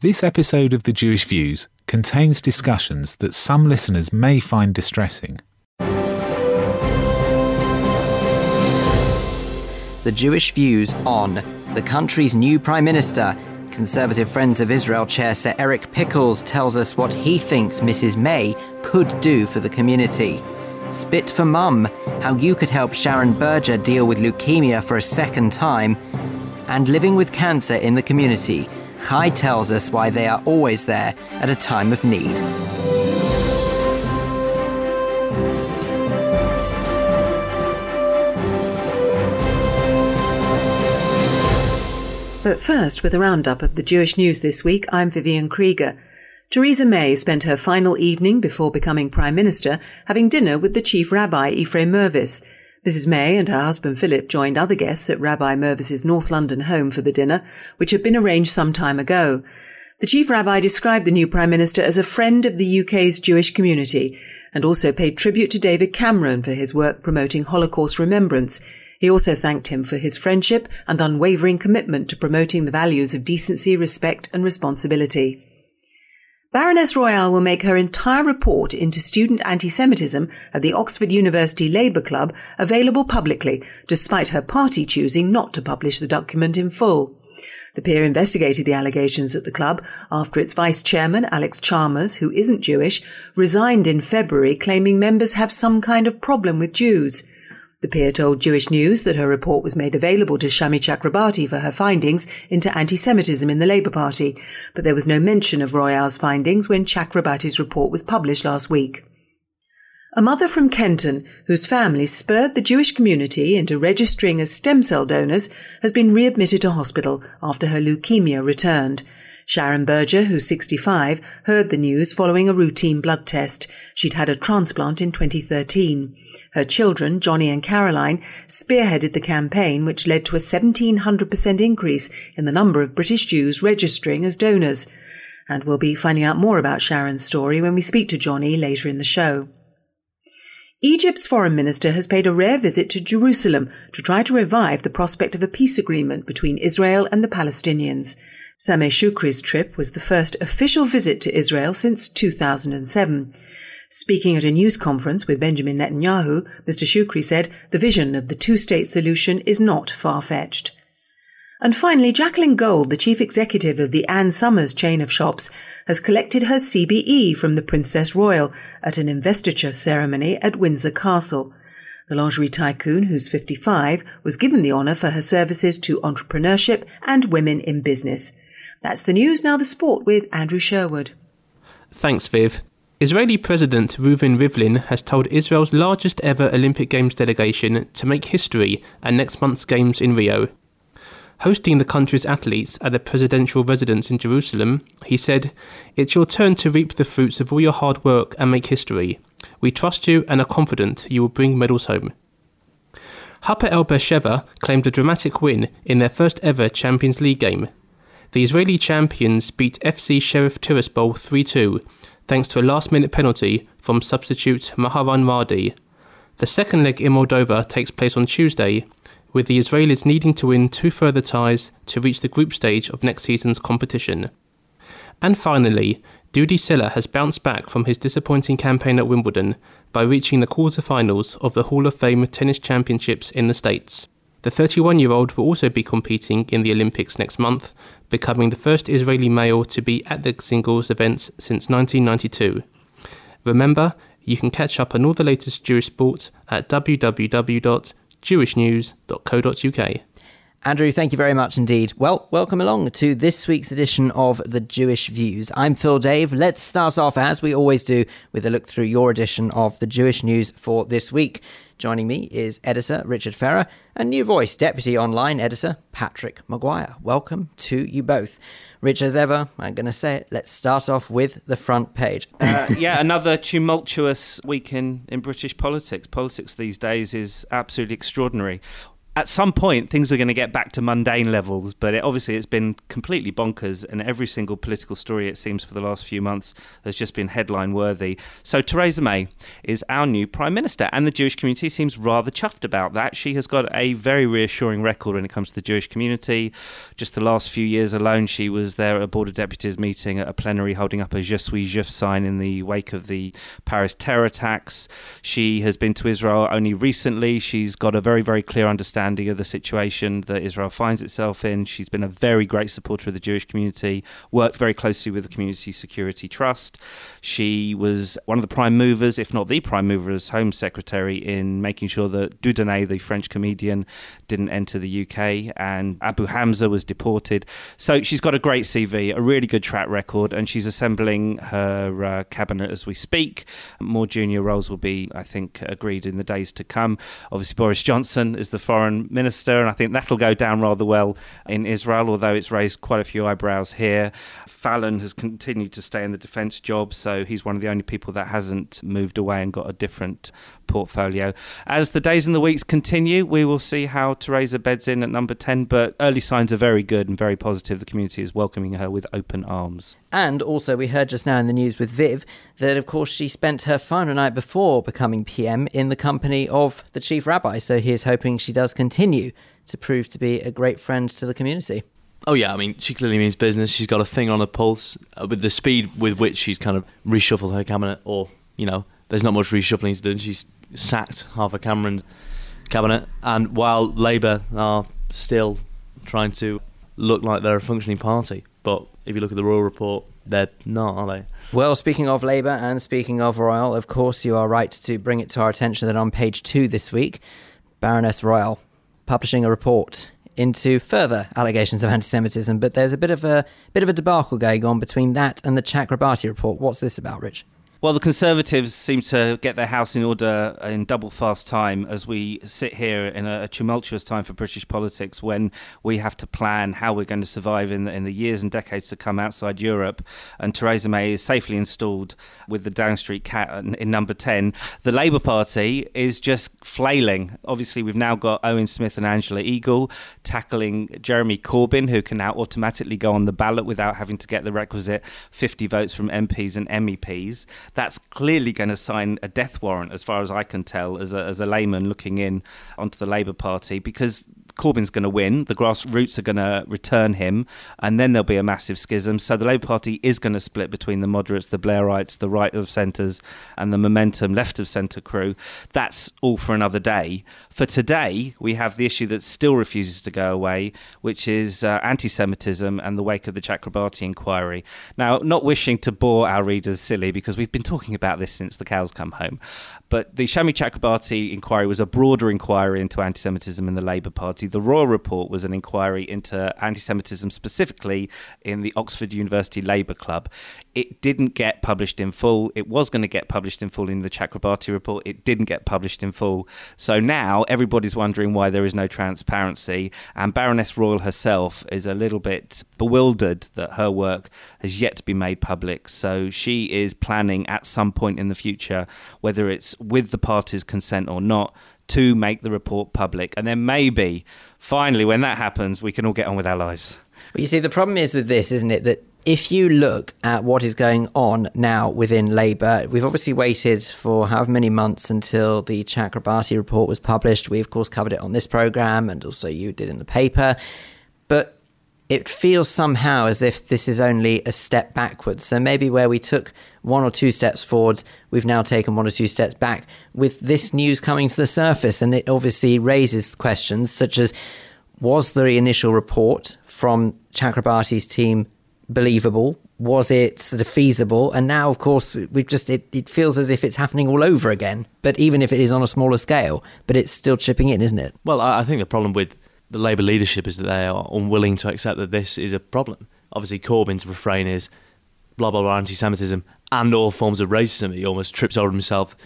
This episode of The Jewish Views contains discussions that some listeners may find distressing. The Jewish Views on the country's new Prime Minister. Conservative Friends of Israel chair Sir Eric Pickles tells us what he thinks Mrs. May could do for the community. Spit for Mum, how you could help Sharon Berger deal with leukemia for a second time. And living with cancer in the community. Chai tells us why they are always there at a time of need. But first, with a roundup of the Jewish news this week, I'm Vivian Krieger. Theresa May spent her final evening before becoming Prime Minister having dinner with the Chief Rabbi Ephraim Mirvis. Mrs. May and her husband Philip joined other guests at Rabbi Mirvis's North London home for the dinner, which had been arranged some time ago. The Chief Rabbi described the new Prime Minister as a friend of the UK's Jewish community and also paid tribute to David Cameron for his work promoting Holocaust remembrance. He also thanked him for his friendship and unwavering commitment to promoting the values of decency, respect and responsibility. Baroness Royall will make her entire report into student anti-Semitism at the Oxford University Labour Club available publicly, despite her party choosing not to publish the document in full. The peer investigated the allegations at the club after its vice chairman, Alex Chalmers, who isn't Jewish, resigned in February claiming members have some kind of problem with Jews. The peer told Jewish News that her report was made available to Shami Chakrabarti for her findings into anti-Semitism in the Labour Party, but there was no mention of Royall's findings when Chakrabarti's report was published last week. A mother from Kenton, whose family spurred the Jewish community into registering as stem cell donors, has been readmitted to hospital after her leukemia returned. Sharon Berger, who's 65, heard the news following a routine blood test. She'd had a transplant in 2013. Her children, Jonni and Caroline, spearheaded the campaign which led to a 1700% increase in the number of British Jews registering as donors. And we'll be finding out more about Sharon's story when we speak to Jonni later in the show. Egypt's foreign minister has paid a rare visit to Jerusalem to try to revive the prospect of a peace agreement between Israel and the Palestinians. Sameh Shukri's trip was the first official visit to Israel since 2007. Speaking at a news conference with Benjamin Netanyahu, Mr. Shukri said the vision of the two-state solution is not far-fetched. And finally, Jacqueline Gold, the chief executive of the Ann Summers chain of shops, has collected her CBE from the Princess Royal at an investiture ceremony at Windsor Castle. The lingerie tycoon, who's 55, was given the honour for her services to entrepreneurship and women in business. That's the news. Now the sport with Andrew Sherwood. Thanks, Viv. Israeli President Reuven Rivlin has told Israel's largest ever Olympic Games delegation to make history at next month's Games in Rio. Hosting the country's athletes at the presidential residence in Jerusalem, he said, It's your turn to reap the fruits of all your hard work and make history. We trust you and are confident you will bring medals home. Hapoel Beersheva claimed a dramatic win in their first ever Champions League game the Israeli champions beat FC Sheriff Tiraspol 3 2, thanks to a last minute penalty from substitute Maharan Radi. The second leg in Moldova takes place on Tuesday, with the Israelis needing to win two further ties to reach the group stage of next season's competition. And finally, Dudi Sela has bounced back from his disappointing campaign at Wimbledon by reaching the quarter-finals of the Hall of Fame Tennis Championships in the States. The 31 year old will also be competing in the Olympics next month, becoming the first Israeli male to be at the singles events since 1992. Remember, you can catch up on all the latest Jewish sports at www.jewishnews.co.uk. Andrew, thank you very much indeed. Well, welcome along to this week's edition of The Jewish Views. I'm Phil Dave. Let's start off, as we always do, with a look through your edition of The Jewish News for this week. Joining me is editor Richard Ferrer and new voice, deputy online editor Patrick Maguire. Welcome to you both. Rich, as ever, I'm going to say it. Let's start off with the front page. uh, yeah, another tumultuous week in, in British politics. Politics these days is absolutely extraordinary at some point things are going to get back to mundane levels, but it, obviously it's been completely bonkers, and every single political story it seems for the last few months has just been headline worthy. So Theresa May is our new prime minister, and the Jewish community seems rather chuffed about that. She has got a very reassuring record when it comes to the Jewish community. Just the last few years alone, she was there at a board of deputies meeting at a plenary, holding up a "Je suis Juif" sign in the wake of the Paris terror attacks. She has been to Israel only recently. She's got a very very clear understanding understanding of the situation that Israel finds itself in. She's been a very great supporter of the Jewish community, worked very closely with the Community Security Trust. She was one of the prime movers, if not the prime mover, as Home Secretary in making sure that Dieudonné, the French comedian, didn't enter the UK and Abu Hamza was deported. So she's got a great CV, a really good track record, and she's assembling her uh, cabinet as we speak. More junior roles will be, I think, agreed in the days to come. Obviously, Boris Johnson is the foreign minister, and I think that'll go down rather well in Israel, although it's raised quite a few eyebrows here. Fallon has continued to stay in the defence job, so he's one of the only people that hasn't moved away and got a different portfolio. As the days and the weeks continue, we will see how Theresa beds in at number 10, but early signs are very good and very positive. The community is welcoming her with open arms. And also, we heard just now in the news with Viv that, of course, she spent her final night before becoming PM in the company of the chief rabbi. So he is hoping she does continue to prove to be a great friend to the community. Oh yeah, I mean, she clearly means business. She's got a thing on the pulse uh, with the speed with which she's kind of reshuffled her cabinet, or you know, there's not much reshuffling to do. She's sacked half of Cameron's cabinet, and while Labour are still trying to look like they're a functioning party, but if you look at the Royall Report, they're not, are they? Well, speaking of Labour and speaking of Royall, of course, you are right to bring it to our attention that on page two this week, Baroness Royall publishing a report into further allegations of anti-Semitism, but there's a bit of a bit of a debacle going on between that and the Chakrabarti report. What's this about, Rich? Well, the Conservatives seem to get their house in order in double fast time as we sit here in a, tumultuous time for British politics when we have to plan how we're going to survive in the, in the years and decades to come outside Europe. And Theresa May is safely installed with the Downing Street cat in number 10. The Labour Party is just flailing. Obviously, we've now got Owen Smith and Angela Eagle tackling Jeremy Corbyn, who can now automatically go on the ballot without having to get the requisite 50 votes from MPs and MEPs that's clearly going to sign a death warrant, as far as I can tell, as a, as a layman looking in onto the Labour Party, because Corbyn's going to win. The grassroots are going to return him, and then there'll be a massive schism. So the Labour Party is going to split between the moderates, the Blairites, the right of centres, and the momentum left of centre crew. That's all for another day. For today, we have the issue that still refuses to go away, which is uh, anti Semitism and the wake of the Chakrabarti inquiry. Now, not wishing to bore our readers silly, because we've been talking about this since the cows come home, but the Shami Chakrabarti inquiry was a broader inquiry into anti Semitism in the Labour Party. The Royall Report was an inquiry into anti Semitism specifically in the Oxford University Labour Club. It didn't get published in full. It was going to get published in full in the Chakrabarti report. It didn't get published in full. So now everybody's wondering why there is no transparency. And Baroness Royall herself is a little bit bewildered that her work has yet to be made public. So she is planning at some point in the future, whether it's with the party's consent or not, to make the report public. And then maybe, finally, when that happens, we can all get on with our lives. But you see, the problem is with this, isn't it, that if you look at what is going on now within Labour, we've obviously waited for however many months until the Chakrabarti report was published. We, of course, covered it on this programme and also you did in the paper. But it feels somehow as if this is only a step backwards. So maybe where we took one or two steps forwards, we've now taken one or two steps back with this news coming to the surface. And it obviously raises questions such as was the initial report from Chakrabarti's team believable? Was it sort of feasible? And now, of course, we've just, it, it feels as if it's happening all over again. But even if it is on a smaller scale, but it's still chipping in, isn't it? Well, I think the problem with the Labour leadership is that they are unwilling to accept that this is a problem. Obviously, Corbyn's refrain is blah blah blah anti-Semitism and all forms of racism. He almost trips over himself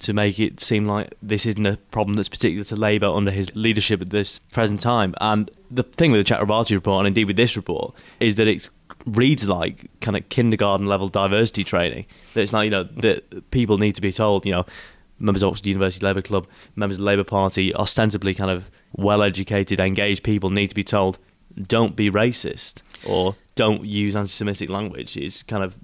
to make it seem like this isn't a problem that's particular to Labour under his leadership at this present time. And the thing with the Chakrabarti report, and indeed with this report, is that it reads like kind of kindergarten level diversity training. That it's like you know that people need to be told, you know, members of Oxford University Labour Club, members of the Labour Party, ostensibly kind of well educated, engaged people need to be told, don't be racist or don't use anti Semitic language. Is kind of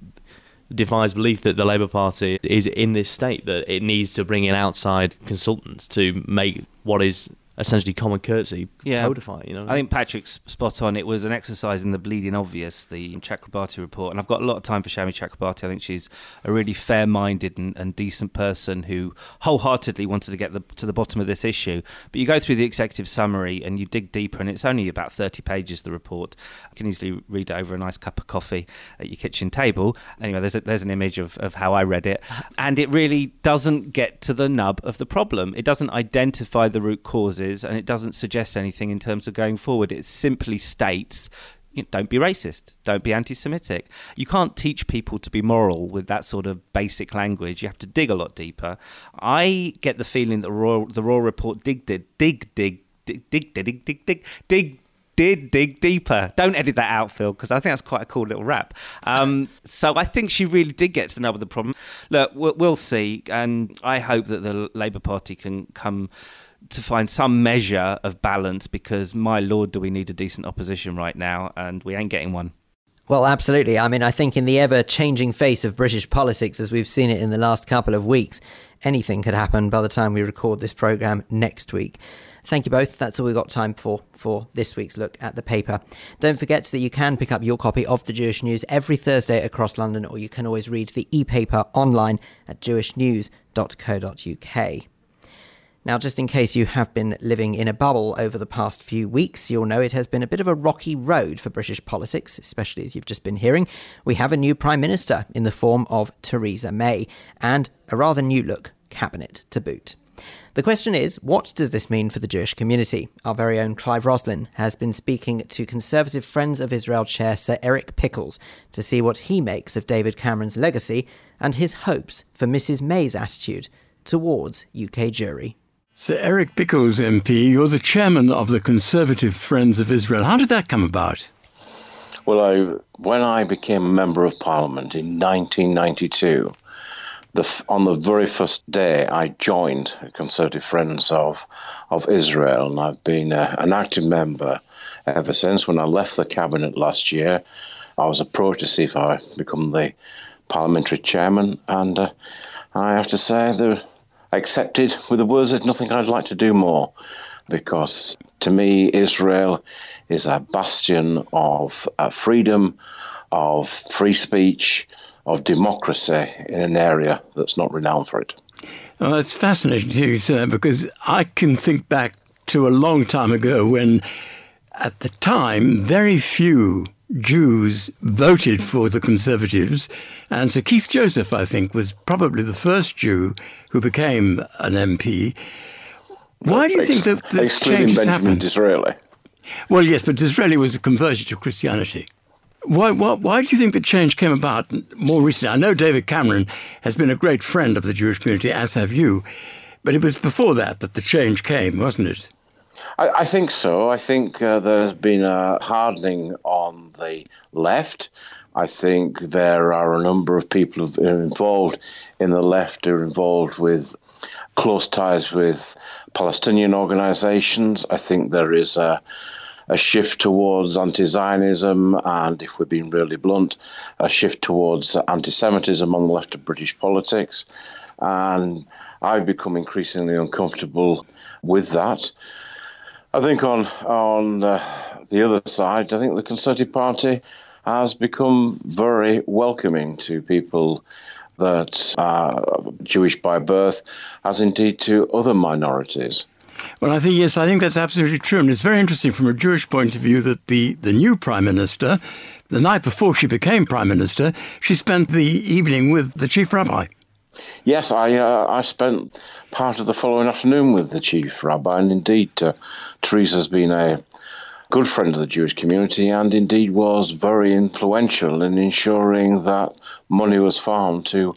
defies belief that the Labour Party is in this state that it needs to bring in outside consultants to make what is essentially common courtesy yeah. codify. You know, I, think Patrick's spot on. It was an exercise in the bleeding obvious, the Chakrabarti report, and I've got a lot of time for Shami Chakrabarti. I think she's a really fair-minded and, and decent person who wholeheartedly wanted to get the, to the bottom of this issue. But you go through the executive summary and you dig deeper, and it's only about thirty pages. The report you can easily read it over a nice cup of coffee at your kitchen table. Anyway, there's a, there's an image of, of how I read it, and it really doesn't get to the nub of the problem. It doesn't identify the root causes and it doesn't suggest anything in terms of going forward. It simply states don't be racist, don't be anti Semitic. You can't teach people to be moral with that sort of basic language. You have to dig a lot deeper. I get the feeling that Royall, the Royall Report dig, dig, dig, dig, dig, dig, dig, dig, dig, dig, did dig deeper. Don't edit that out, Phil, because I think that's quite a cool little rap. Um, so I think she really did get to the nub of the problem. Look, we'll see, and I hope that the Labour Party can come to find some measure of balance because my lord do we need a decent opposition right now and we ain't getting one well, absolutely. I mean, I think in the ever changing face of British politics, as we've seen it in the last couple of weeks, anything could happen by the time we record this programme next week. Thank you both. That's all we've got time for for this week's look at the paper. Don't forget that you can pick up your copy of the Jewish News every Thursday across London, or you can always read the e paper online at jewishnews.co.uk. Now, just in case you have been living in a bubble over the past few weeks, you'll know it has been a bit of a rocky road for British politics, especially as you've just been hearing. We have a new Prime Minister in the form of Theresa May, and a rather new look cabinet to boot. The question is, what does this mean for the Jewish community? Our very own Clive Roslin has been speaking to Conservative Friends of Israel chair Sir Eric Pickles to see what he makes of David Cameron's legacy and his hopes for Mrs May's attitude towards UK Jewry. Sir Eric Pickles, MP, you're the chairman of the Conservative Friends of Israel. How did that come about? Well, I, when I became a member of Parliament in 1992, the, on the very first day I joined Conservative Friends of, of Israel, and I've been a, an active member ever since. When I left the cabinet last year, I was approached to see if I become the parliamentary chairman, and uh, I have to say the accepted with the words that nothing I'd like to do more because to me, Israel is a bastion of uh, freedom, of free speech, of democracy in an area that's not renowned for it. Well, that's fascinating to you, sir, because I can think back to a long time ago when, at the time, very few Jews voted for the Conservatives, and Sir Keith Joseph, I think, was probably the first Jew who became an MP. Why do you think that this change has happened? Disraeli. Well, yes, but Disraeli was a conversion to Christianity. Why, why, why do you think the change came about more recently? I know David Cameron has been a great friend of the Jewish community, as have you, but it was before that that the change came, wasn't it? I, I think so. I think uh, there's been a hardening on the left. I think there are a number of people who are involved in the left who are involved with close ties with Palestinian organizations. I think there is a a shift towards anti Zionism, and if we're being really blunt, a shift towards anti Semitism among the left of British politics. And I've become increasingly uncomfortable with that. I think on on uh, the other side, I think the Conservative Party has become very welcoming to people that are Jewish by birth, as indeed to other minorities. Well, I think, yes, I think that's absolutely true. And it's very interesting from a Jewish point of view that the, the new Prime Minister, the night before she became Prime Minister, she spent the evening with the Chief Rabbi. Yes, I uh, I spent part of the following afternoon with the chief rabbi, and indeed, uh, Theresa's been a good friend of the Jewish community, and indeed was very influential in ensuring that money was found to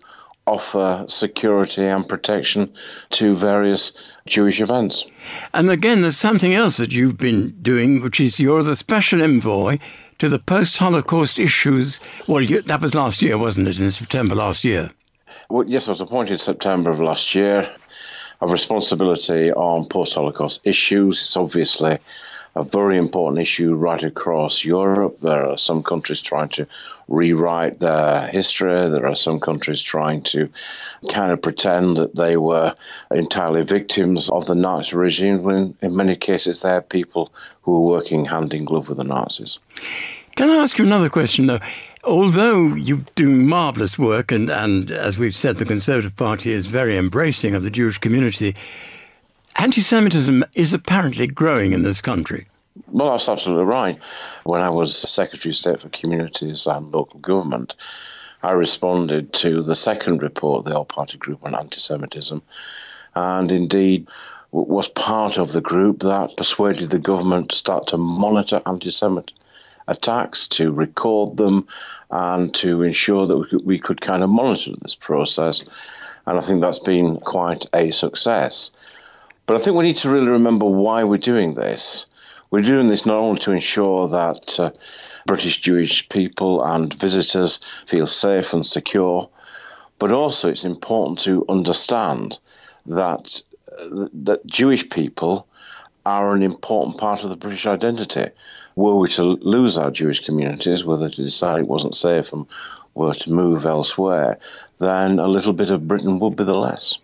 offer security and protection to various Jewish events. And again, there's something else that you've been doing, which is you're the special envoy to the post Holocaust issues. Well, you, that was last year, wasn't it, in September last year? Well, yes, I was appointed September of last year. of responsibility on post Holocaust issues. It's obviously a very important issue right across Europe. There are some countries trying to rewrite their history. There are some countries trying to kind of pretend that they were entirely victims of the Nazi regime, when in many cases they're people who were working hand in glove with the Nazis. Can I ask you another question, though? Although you're doing marvellous work, and, and as we've said, the Conservative Party is very embracing of the Jewish community, anti Semitism is apparently growing in this country. Well, that's absolutely right. When I was Secretary of State for Communities and Local Government, I responded to the second report, of the All Party Group on Anti Semitism, and indeed was part of the group that persuaded the government to start to monitor anti Semitic attacks, to record them, and to ensure that we could, we could kind of monitor this process. And I think that's been quite a success. But I think we need to really remember why we're doing this. We're doing this not only to ensure that uh, British Jewish people and visitors feel safe and secure, but also it's important to understand that uh, that Jewish people are an important part of the British identity. Were we to lose our Jewish communities, whether to decide it wasn't safe and were to move elsewhere, then a little bit of Britain would be the less.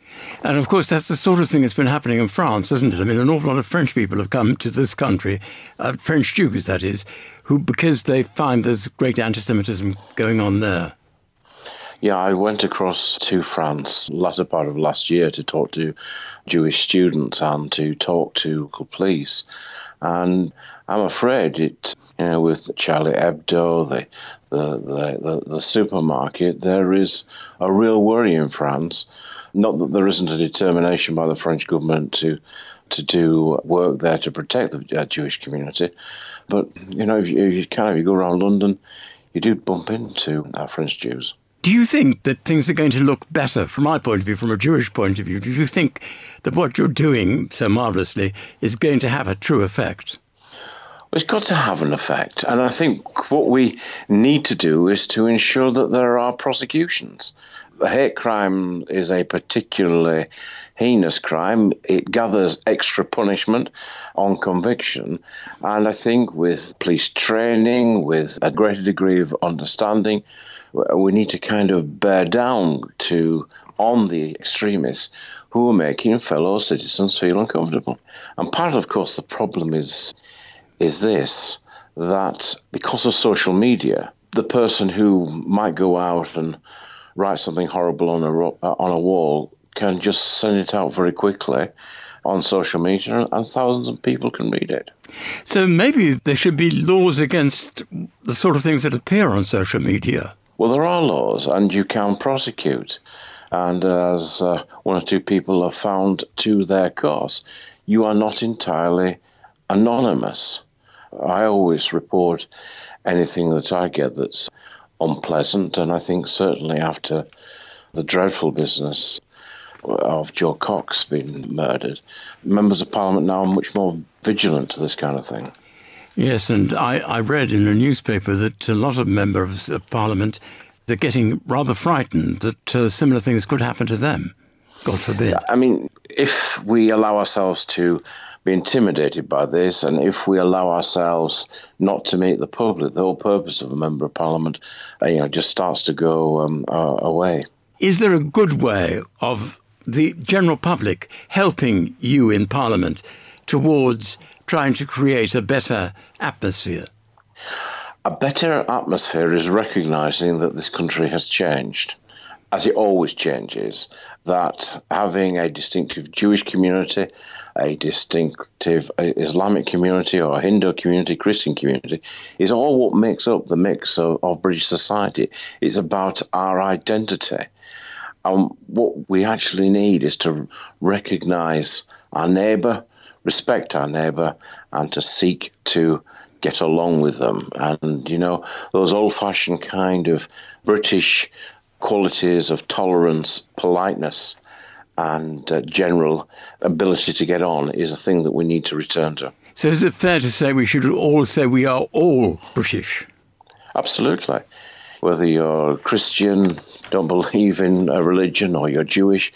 And of course, that's the sort of thing that's been happening in France, isn't it? I mean, an awful lot of French people have come to this country, uh, French Jews, that is, who, because they find there's great anti Semitism going on there. Yeah, I went across to France latter part of last year to talk to Jewish students and to talk to local police. And I'm afraid it, you know, with Charlie Hebdo, the, the, the, the, supermarket, there is a real worry in France. Not that there isn't a determination by the French government to to do work there to protect the uh, Jewish community, but you know, if you, if you kind of you go around London, you do bump into uh, French Jews. Do you think that things are going to look better from my point of view, from a Jewish point of view? Do you think that what you're doing so marvellously is going to have a true effect? It's got to have an effect. And I think what we need to do is to ensure that there are prosecutions. The hate crime is a particularly heinous crime. It gathers extra punishment on conviction. And I think with police training, with a greater degree of understanding, we need to kind of bear down to on the extremists who are making fellow citizens feel uncomfortable. And part, of course, the problem is is this that because of social media, the person who might go out and write something horrible on a on a wall can just send it out very quickly on social media, and thousands of people can read it. So maybe there should be laws against the sort of things that appear on social media. Well, there are laws, and you can prosecute. And as uh, one or two people have found to their cost, you are not entirely anonymous. I always report anything that I get that's unpleasant, and I think certainly after the dreadful business of Jo Cox being murdered, members of Parliament now are much more vigilant to this kind of thing. Yes, and I, I read in a newspaper that a lot of members of Parliament are getting rather frightened that uh, similar things could happen to them. God forbid. I mean, if we allow ourselves to be intimidated by this, and if we allow ourselves not to meet the public, the whole purpose of a member of parliament, uh, you know, just starts to go um, uh, away. Is there a good way of the general public helping you in parliament towards trying to create a better atmosphere? A better atmosphere is recognizing that this country has changed, as it always changes, that having a distinctive Jewish community, a distinctive Islamic community, or a Hindu community, Christian community, is all what makes up the mix of, of British society. It's about our identity. And what we actually need is to recognize our neighbour, respect our neighbour and to seek to get along with them. And, you know, those old fashioned kind of British qualities of tolerance, politeness, and uh, general ability to get on is a thing that we need to return to. So, is it fair to say we should all say we are all British? Absolutely. Whether you're Christian, don't believe in a religion, or you're Jewish,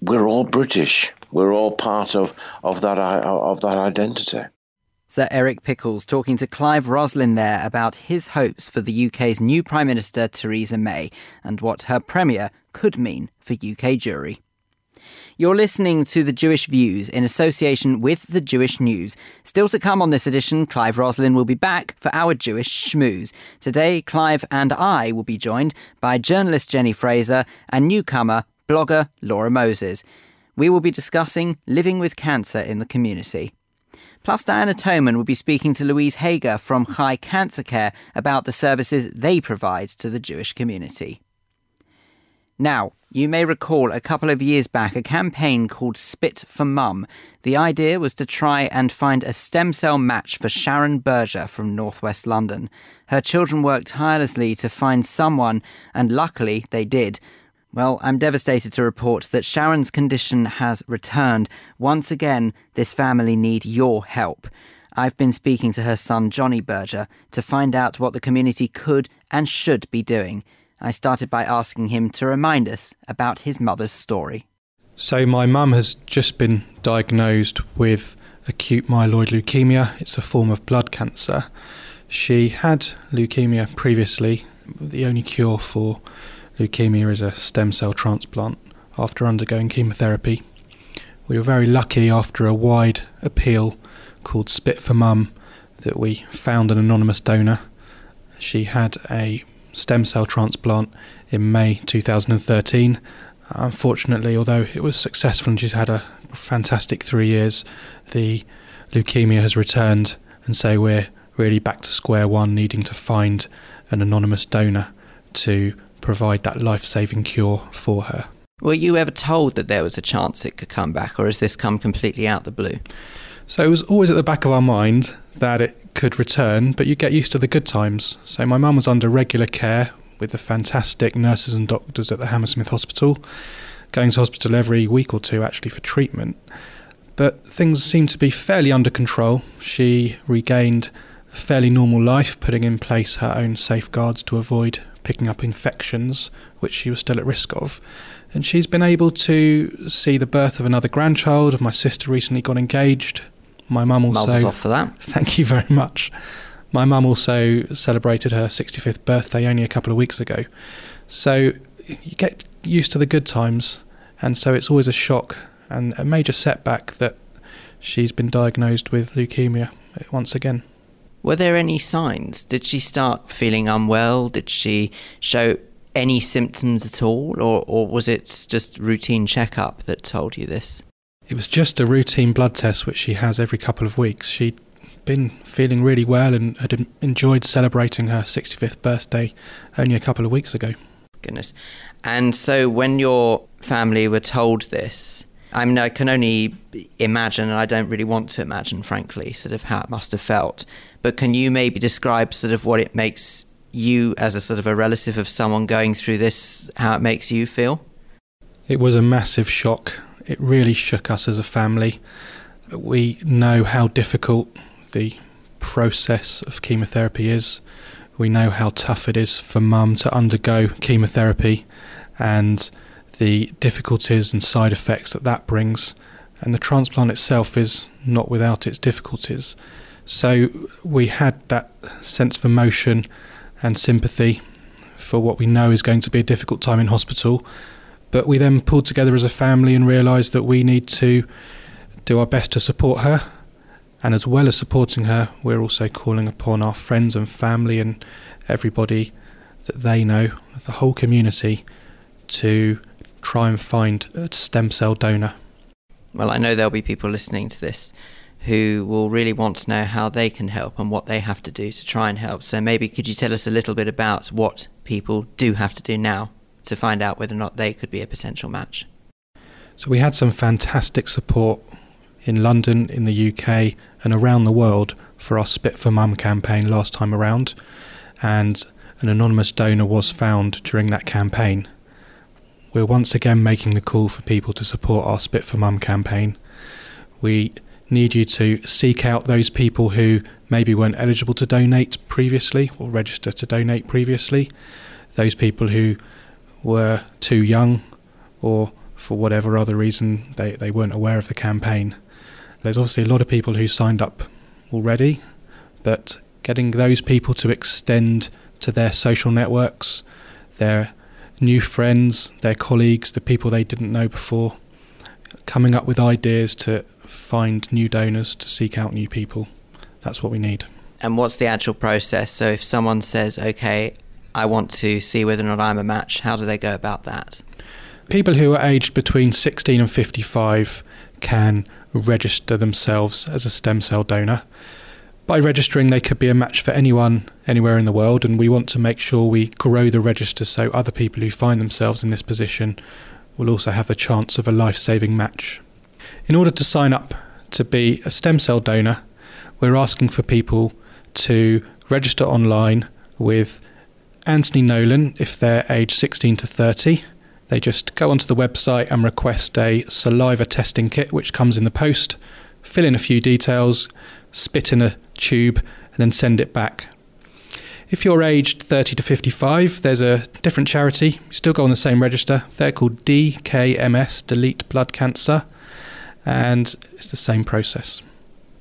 we're all British. We're all part of, of that of that identity. Sir Eric Pickles talking to Clive Roslin there about his hopes for the UK's new Prime Minister Theresa May and what her Premier could mean for UK Jewry. You're listening to The Jewish Views in association with The Jewish News. Still to come on this edition, Clive Roslin will be back for our Jewish schmooze. Today, Clive and I will be joined by journalist Jenny Fraser and newcomer, blogger Laura Moses. We will be discussing living with cancer in the community. Plus, Diana Toman will be speaking to Louise Hager from Chai Cancer Care about the services they provide to the Jewish community. Now, you may recall a couple of years back a campaign called Spit for Mum. The idea was to try and find a stem cell match for Sharon Berger from northwest London. Her children worked tirelessly to find someone, and luckily they did. Well, I'm devastated to report that Sharon's condition has returned. Once again, this family need your help. I've been speaking to her son, Jonni Berger, to find out what the community could and should be doing. I started by asking him to remind us about his mother's story. So, my mum has just been diagnosed with acute myeloid leukemia. It's a form of blood cancer. She had leukemia previously. The only cure for leukemia is a stem cell transplant after undergoing chemotherapy. We were very lucky after a wide appeal called Spit for Mum that we found an anonymous donor. She had a stem cell transplant in May 2013. Unfortunately, although it was successful and she's had a fantastic three years, the leukemia has returned, and so we're really back to square one, needing to find an anonymous donor to provide that life saving cure for her. Were you ever told that there was a chance it could come back, or has this come completely out the blue? So it was always at the back of our mind that it could return, but you get used to the good times. So my mum was under regular care with the fantastic nurses and doctors at the Hammersmith Hospital, going to hospital every week or two actually for treatment. But things seemed to be fairly under control. She regained a fairly normal life, putting in place her own safeguards to avoid picking up infections, which she was still at risk of. And she's been able to see the birth of another grandchild. My sister recently got engaged. My mum also. Miles off for that. Thank you very much. My mum also celebrated her 65th birthday only a couple of weeks ago. So you get used to the good times, and so it's always a shock and a major setback that she's been diagnosed with leukemia once again. Were there any signs? Did she start feeling unwell? Did she show any symptoms at all? Or, or was it just routine checkup that told you this? It was just a routine blood test which she has every couple of weeks. She'd been feeling really well and had enjoyed celebrating her 65th birthday only a couple of weeks ago. Goodness. And so when your family were told this, I mean, I can only imagine, and I don't really want to imagine, frankly, sort of how it must have felt. But can you maybe describe sort of what it makes you, as a sort of a relative of someone going through this, how it makes you feel? It was a massive shock. It really shook us as a family. We know how difficult the process of chemotherapy is. We know how tough it is for mum to undergo chemotherapy and the difficulties and side effects that that brings. And the transplant itself is not without its difficulties. So we had that sense of emotion and sympathy for what we know is going to be a difficult time in hospital. But we then pulled together as a family and realised that we need to do our best to support her. And as well as supporting her, we're also calling upon our friends and family and everybody that they know, the whole community, to try and find a stem cell donor. Well, I know there'll be people listening to this who will really want to know how they can help and what they have to do to try and help. So maybe could you tell us a little bit about what people do have to do now to find out whether or not they could be a potential match? So we had some fantastic support in London, in the UK, and around the world for our Spit for Mum campaign last time around, and an anonymous donor was found during that campaign we're once again making the call for people to support our Spit for Mum campaign. We need you to seek out those people who maybe weren't eligible to donate previously or register to donate previously, those people who were too young or for whatever other reason they, they weren't aware of the campaign. There's obviously a lot of people who signed up already, but getting those people to extend to their social networks, their new friends, their colleagues, the people they didn't know before, coming up with ideas to find new donors, to seek out new people. That's what we need. And what's the actual process? So if someone says, okay, I want to see whether or not I'm a match, how do they go about that? People who are aged between 16 and 55 can register themselves as a stem cell donor. By registering, they could be a match for anyone anywhere in the world, and we want to make sure we grow the register so other people who find themselves in this position will also have the chance of a life saving match. In order to sign up to be a stem cell donor, we're asking for people to register online with Anthony Nolan if they're aged 16 to 30. They just go onto the website and request a saliva testing kit, which comes in the post, fill in a few details, spit in a tube, and then send it back. If you're aged 30 to 55, there's a different charity. You still go on the same register. They're called DKMS, Delete Blood Cancer, and it's the same process.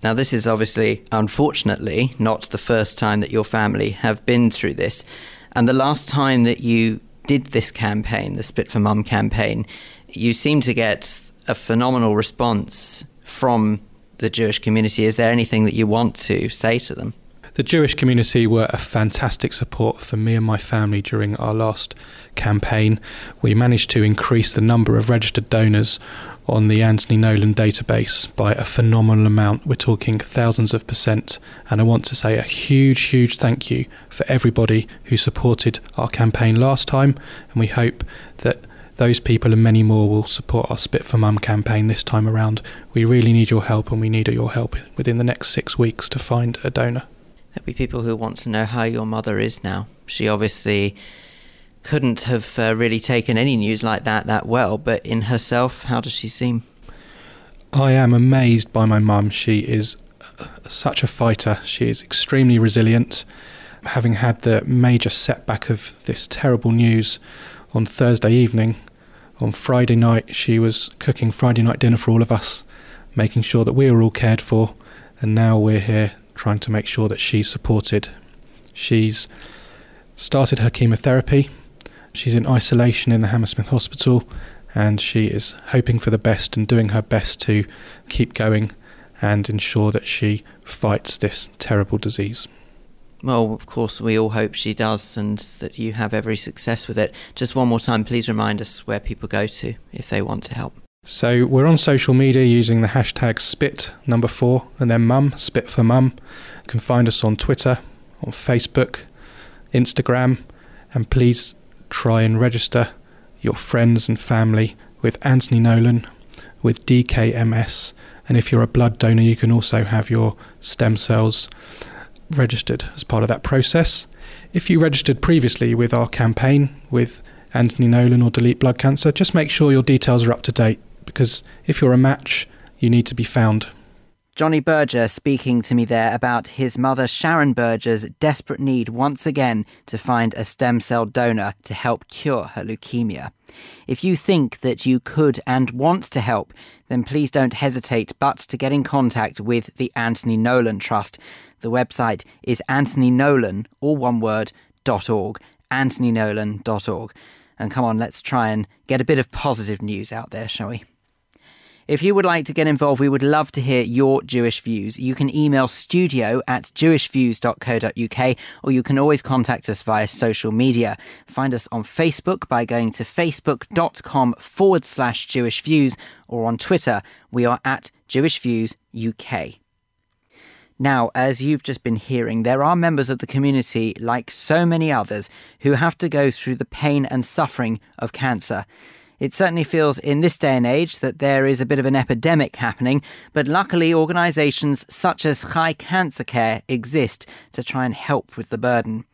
Now, this is obviously, unfortunately, not the first time that your family have been through this. And the last time that you did this campaign, the Spit for Mum campaign, you seem to get a phenomenal response from the Jewish community. Is there anything that you want to say to them? The Jewish community were a fantastic support for me and my family during our last campaign. We managed to increase the number of registered donors on the Anthony Nolan database by a phenomenal amount. We're talking thousands of percent. And I want to say a huge, huge thank you for everybody who supported our campaign last time. And we hope that those people and many more will support our Spit for Mum campaign this time around. We really need your help, and we need your help within the next six weeks to find a donor. There'll be people who want to know how your mother is now. She obviously couldn't have uh, really taken any news like that that well, but in herself, how does she seem? I am amazed by my mum. She is uh, such a fighter. She is extremely resilient. Having had the major setback of this terrible news on Thursday evening, on Friday night, she was cooking Friday night dinner for all of us, making sure that we were all cared for, and now we're here trying to make sure that she's supported. She's started her chemotherapy. She's in isolation in the Hammersmith Hospital and she is hoping for the best and doing her best to keep going and ensure that she fights this terrible disease. Well, of course, we all hope she does and that you have every success with it. Just one more time, please remind us where people go to if they want to help. So we're on social media using the hashtag spit number four and then mum, spit for mum. You can find us on Twitter, on Facebook, Instagram, and please try and register your friends and family with Anthony Nolan, with DKMS, and if you're a blood donor, you can also have your stem cells registered as part of that process. If you registered previously with our campaign with Anthony Nolan or Delete Blood Cancer, just make sure your details are up to date because if you're a match, you need to be found. Jonni Berger speaking to me there about his mother Sharon Berger's desperate need once again to find a stem cell donor to help cure her leukemia. If you think that you could and want to help, then please don't hesitate but to get in contact with the Anthony Nolan Trust. The website is anthonynolan, all one word, dot org, anthonynolan.org. And come on, let's try and get a bit of positive news out there, shall we? If you would like to get involved, we would love to hear your Jewish views. You can email studio at jewishviews.co.uk or you can always contact us via social media. Find us on Facebook by going to facebook.com forward slash Jewish Views or on Twitter, we are at Jewish Views UK. Now, as you've just been hearing, there are members of the community, like so many others, who have to go through the pain and suffering of cancer. It certainly feels in this day and age that there is a bit of an epidemic happening, but luckily organisations such as Chai Cancer Care exist to try and help with the burden.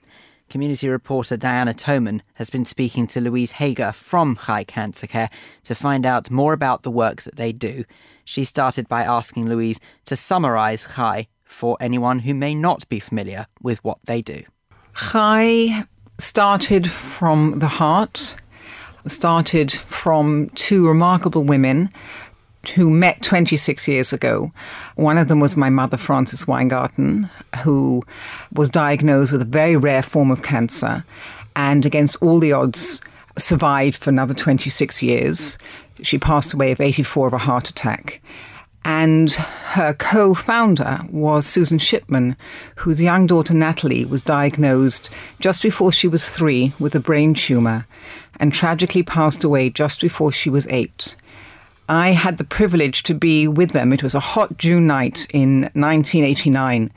Community reporter Diana Toman has been speaking to Louise Hager from Chai Cancer Care to find out more about the work that they do. She started by asking Louise to summarise Chai for anyone who may not be familiar with what they do. Chai started from the heart started from two remarkable women who met 26 years ago. One of them was my mother, Frances Weingarten, who was diagnosed with a very rare form of cancer and, against all the odds, survived for another 26 years. She passed away of 84 of a heart attack. And her co founder was Susan Shipman, whose young daughter Natalie was diagnosed just before she was three with a brain tumor and tragically passed away just before she was eight. I had the privilege to be with them. It was a hot June night in 1989,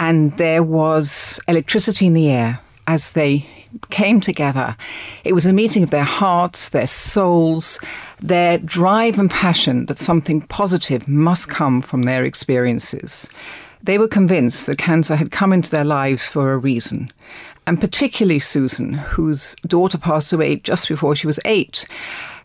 and there was electricity in the air as they came together. It was a meeting of their hearts, their souls, their drive and passion that something positive must come from their experiences. They were convinced that cancer had come into their lives for a reason. And particularly Susan, whose daughter passed away just before she was eight.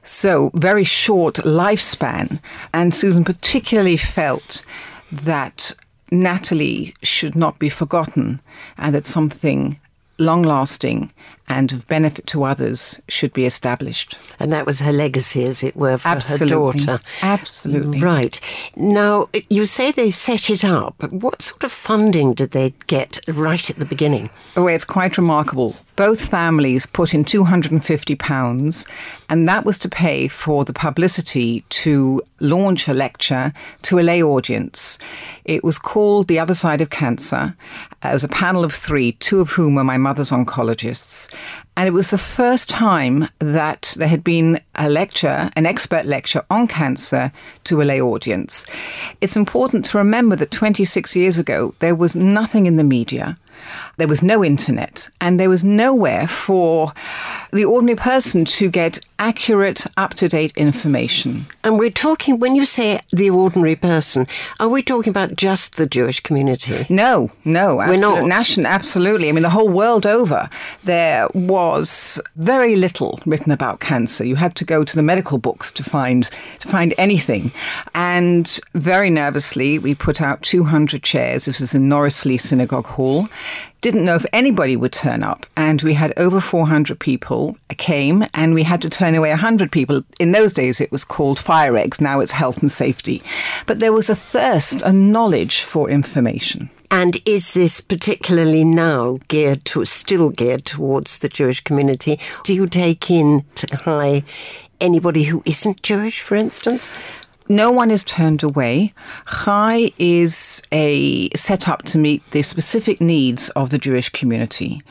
So, very short lifespan. And Susan particularly felt that Natalie should not be forgotten and that something long lasting and of benefit to others should be established. And that was her legacy, as it were, for Absolutely. her daughter. Absolutely. Right. Now, you say they set it up. What sort of funding did they get right at the beginning? Oh, it's quite remarkable. Both families put in £250, and that was to pay for the publicity to launch a lecture to a lay audience. It was called The Other Side of Cancer. It was a panel of three, two of whom were my mother's oncologists. And it was the first time that there had been a lecture, an expert lecture on cancer to a lay audience. It's important to remember that 26 years ago, there was nothing in the media. There was no internet, and there was nowhere for the ordinary person to get accurate, up to date information. And we're talking, when you say the ordinary person, are we talking about just the Jewish community? No, no, We're not. Nation, absolutely. I mean, the whole world over, there was very little written about cancer. You had to go to the medical books to find to find anything. And very nervously, we put out 200 chairs. This was in Norrice Lea Synagogue Hall. Didn't know if anybody would turn up, and we had over 400 people came, and we had to turn away 100 people. In those days, it was called fire eggs. Now it's health and safety. But there was a thirst, a knowledge for information. And is this particularly now geared to, still geared towards the Jewish community? Do you take in high anybody who isn't Jewish, for instance? No one is turned away. Chai is a set up to meet the specific needs of the Jewish community.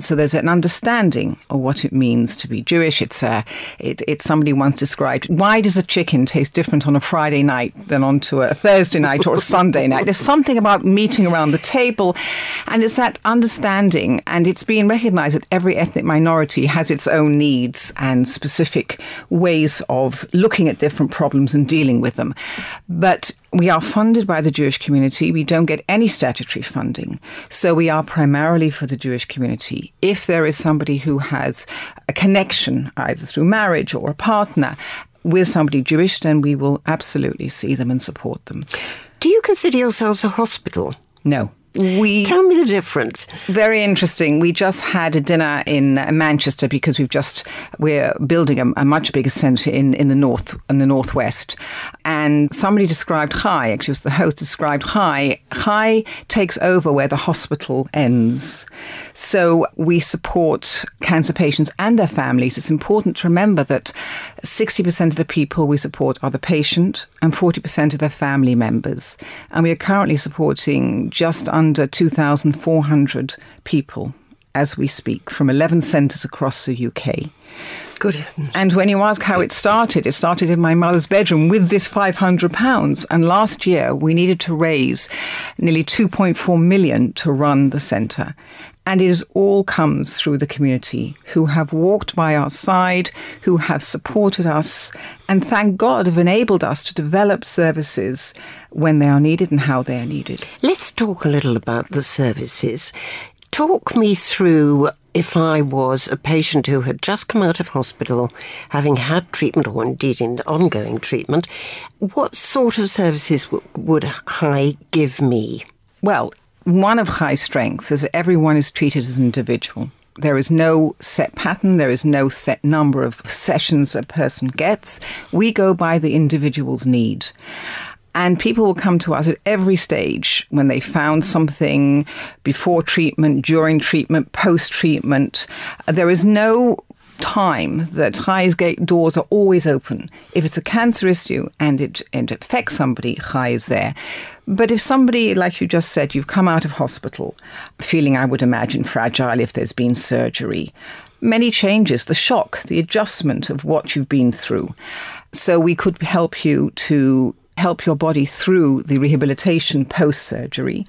So there's an understanding of what it means to be Jewish. It's a, it, it's somebody once described. Why does a chicken taste different on a Friday night than onto a Thursday night or a Sunday night? There's something about meeting around the table, and it's that understanding, and it's being recognised that every ethnic minority has its own needs and specific ways of looking at different problems and dealing with them. But we are funded by the Jewish community. We don't get any statutory funding. So we are primarily for the Jewish community. If there is somebody who has a connection, either through marriage or a partner, with somebody Jewish, then we will absolutely see them and support them. Do you consider yourselves a hospital? No. We tell me the difference. Very interesting. We just had a dinner in Manchester because we've just we're building a, a much bigger centre in, in the north in the northwest, and somebody described Chai. Actually, was the host described Chai. Chai takes over where the hospital ends. So we support cancer patients and their families. It's important to remember that 60% of the people we support are the patient and 40% of their family members, and we are currently supporting just under under 2,400 people as we speak from 11 centres across the UK. Good. And when you ask how it started, it started in my mother's bedroom with this £500. And last year we needed to raise nearly 2.4 million to run the centre. And it all comes through the community who have walked by our side, who have supported us, and thank God have enabled us to develop services when they are needed and how they are needed. Let's talk a little about the services. Talk me through if I was a patient who had just come out of hospital, having had treatment or indeed in ongoing treatment, what sort of services w- would Chai give me? Well, one of high strengths is everyone is treated as an individual. There is no set pattern, there is no set number of sessions a person gets. We go by the individual's need. And people will come to us at every stage when they found something before treatment, during treatment, post treatment. There is no time that Chai's gate doors are always open. If it's a cancer issue and it, and it affects somebody, Chai is there. But if somebody, like you just said, you've come out of hospital feeling, I would imagine, fragile if there's been surgery, many changes, the shock, the adjustment of what you've been through. So we could help you to help your body through the rehabilitation post surgery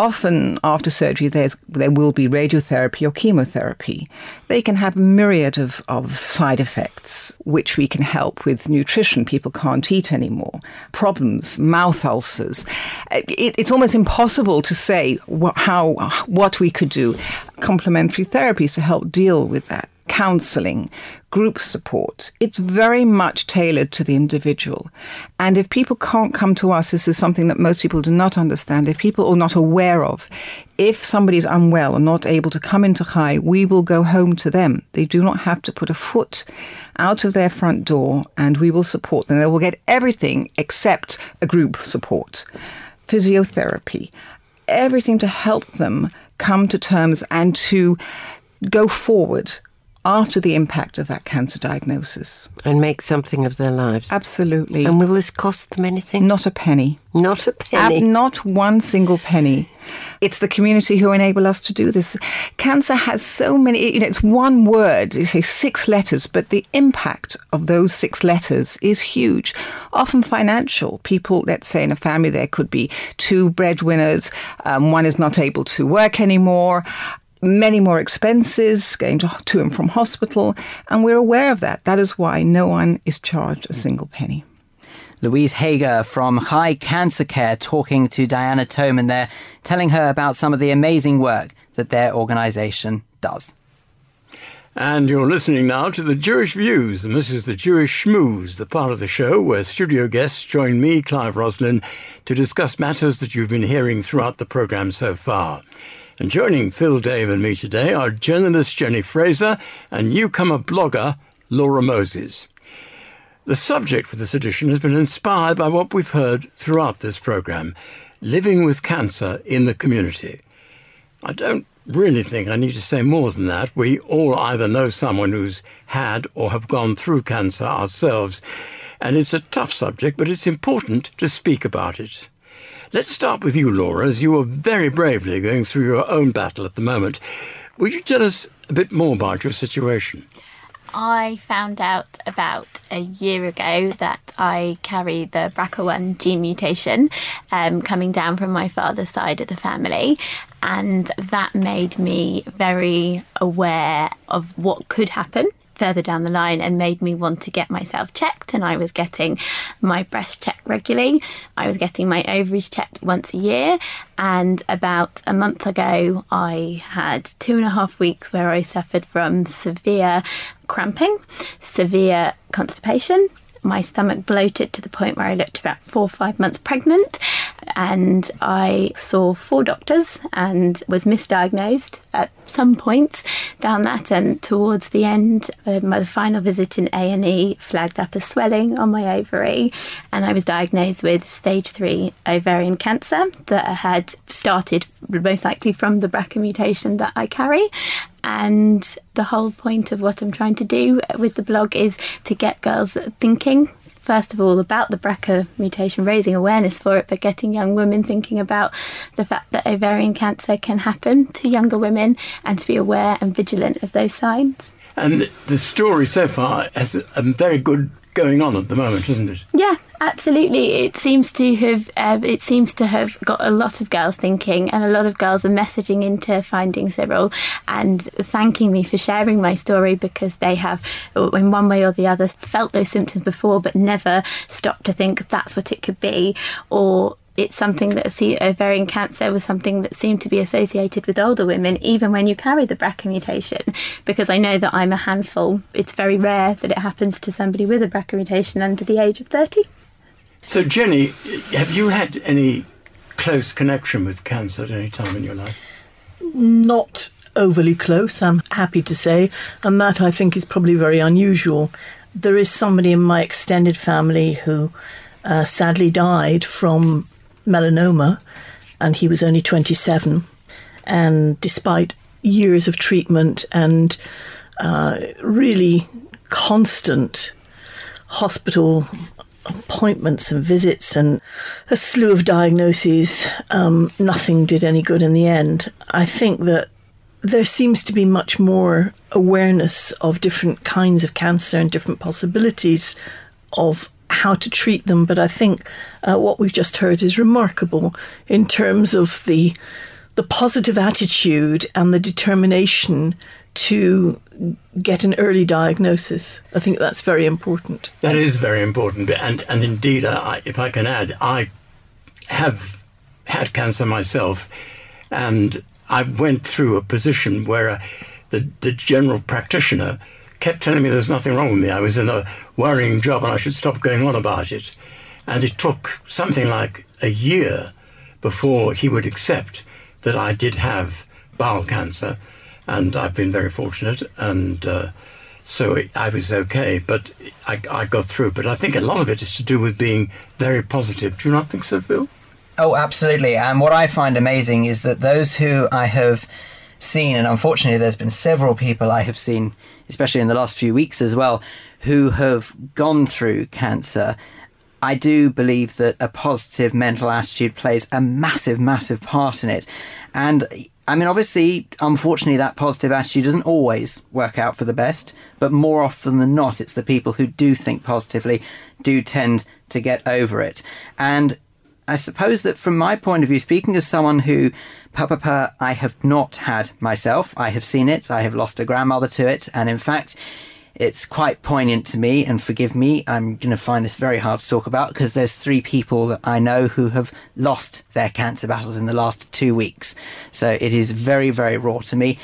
often after surgery there's, there will be radiotherapy or chemotherapy. They can have a myriad of, of side effects, which we can help with nutrition. People can't eat anymore. Problems, mouth ulcers. It, it's almost impossible to say how, what we could do. Complementary therapies to help deal with that counseling, group support. It's very much tailored to the individual. And if people can't come to us, this is something that most people do not understand. If people are not aware of, if somebody is unwell and not able to come into Chai, we will go home to them. They do not have to put a foot out of their front door and we will support them. They will get everything except a group support, physiotherapy, everything to help them come to terms and to go forward after the impact of that cancer diagnosis. And make something of their lives. Absolutely. And will this cost them anything? Not a penny. Not a penny. Ab- not one single penny. It's the community who enable us to do this. Cancer has so many, you know, it's one word, you say six letters, but the impact of those six letters is huge. Often financial. People, let's say in a family, there could be two breadwinners, um, one is not able to work anymore many more expenses going to, to and from hospital, and we're aware of that. That is why no one is charged a single penny. Louise Hager from Chai Cancer Care talking to Diana Toman there, telling her about some of the amazing work that their organisation does. And you're listening now to the Jewish Views, and this is the Jewish Schmooze, the part of the show where studio guests join me, Clive Roslin, to discuss matters that you've been hearing throughout the programme so far. And joining Phil, Dave, and me today are journalist Jenny Fraser and newcomer blogger Laura Moses. The subject for this edition has been inspired by what we've heard throughout this programme living with cancer in the community. I don't really think I need to say more than that. We all either know someone who's had or have gone through cancer ourselves, and it's a tough subject, but it's important to speak about it. Let's start with you, Laura, as you are very bravely going through your own battle at the moment. Would you tell us a bit more about your situation? I found out about a year ago that I carry the BRCA1 gene mutation um, coming down from my father's side of the family. And that made me very aware of what could happen further down the line and made me want to get myself checked. And I was getting my breast checked regularly. I was getting my ovaries checked once a year. And about a month ago, I had two and a half weeks where I suffered from severe cramping, severe constipation, my stomach bloated to the point where I looked about four or five months pregnant. And I saw four doctors and was misdiagnosed at some point down that. And towards the end, uh, my final visit in A and E flagged up a swelling on my ovary, and I was diagnosed with stage three ovarian cancer that had started most likely from the BRCA mutation that I carry. And the whole point of what I'm trying to do with the blog is to get girls thinking first of all about the BRCA mutation, raising awareness for it, but getting young women thinking about the fact that ovarian cancer can happen to younger women and to be aware and vigilant of those signs. And the story so far has a very good going on at the moment, isn't it? Yeah, absolutely. It seems to have uh, it seems to have got a lot of girls thinking, and a lot of girls are messaging into finding Cyril and thanking me for sharing my story because they have, in one way or the other, felt those symptoms before, but never stopped to think that's what it could be, or it's something that ovarian cancer was something that seemed to be associated with older women, even when you carry the BRCA mutation. Because I know that I'm a handful. It's very rare that it happens to somebody with a BRCA mutation under the age of 30. So, Jenny, have you had any close connection with cancer at any time in your life? Not overly close, I'm happy to say, and that I think is probably very unusual. There is somebody in my extended family who uh, sadly died from melanoma, and he was only 27. And despite years of treatment and uh, really constant hospital appointments and visits and a slew of diagnoses, um, nothing did any good in the end. I think that there seems to be much more awareness of different kinds of cancer and different possibilities of how to treat them. But I think uh, what we've just heard is remarkable in terms of the the positive attitude and the determination to get an early diagnosis. I think that's very important. That is very important, and and indeed, I, if I can add, I have had cancer myself, and I went through a position where uh, the the general practitioner kept telling me there's nothing wrong with me. I was in a worrying job and I should stop going on about it, and it took something like a year before he would accept that I did have bowel cancer and I've been very fortunate, and uh, so I was okay. But I, I got through. But I think a lot of it is to do with being very positive. Do you not think so, Phil? Oh, absolutely. And what I find amazing is that those who I have seen, and unfortunately, there's been several people I have seen, especially in the last few weeks as well, who have gone through cancer. I do believe that a positive mental attitude plays a massive, massive part in it. And I mean, obviously, unfortunately, that positive attitude doesn't always work out for the best, but more often than not, it's the people who do think positively do tend to get over it. And I suppose that from my point of view, speaking as someone who, papa, I have not had myself, I have seen it, I have lost a grandmother to it, and in fact, it's quite poignant to me, and forgive me, I'm going to find this very hard to talk about because there's three people that I know who have lost their cancer battles in the last two weeks. So it is very, very raw to me.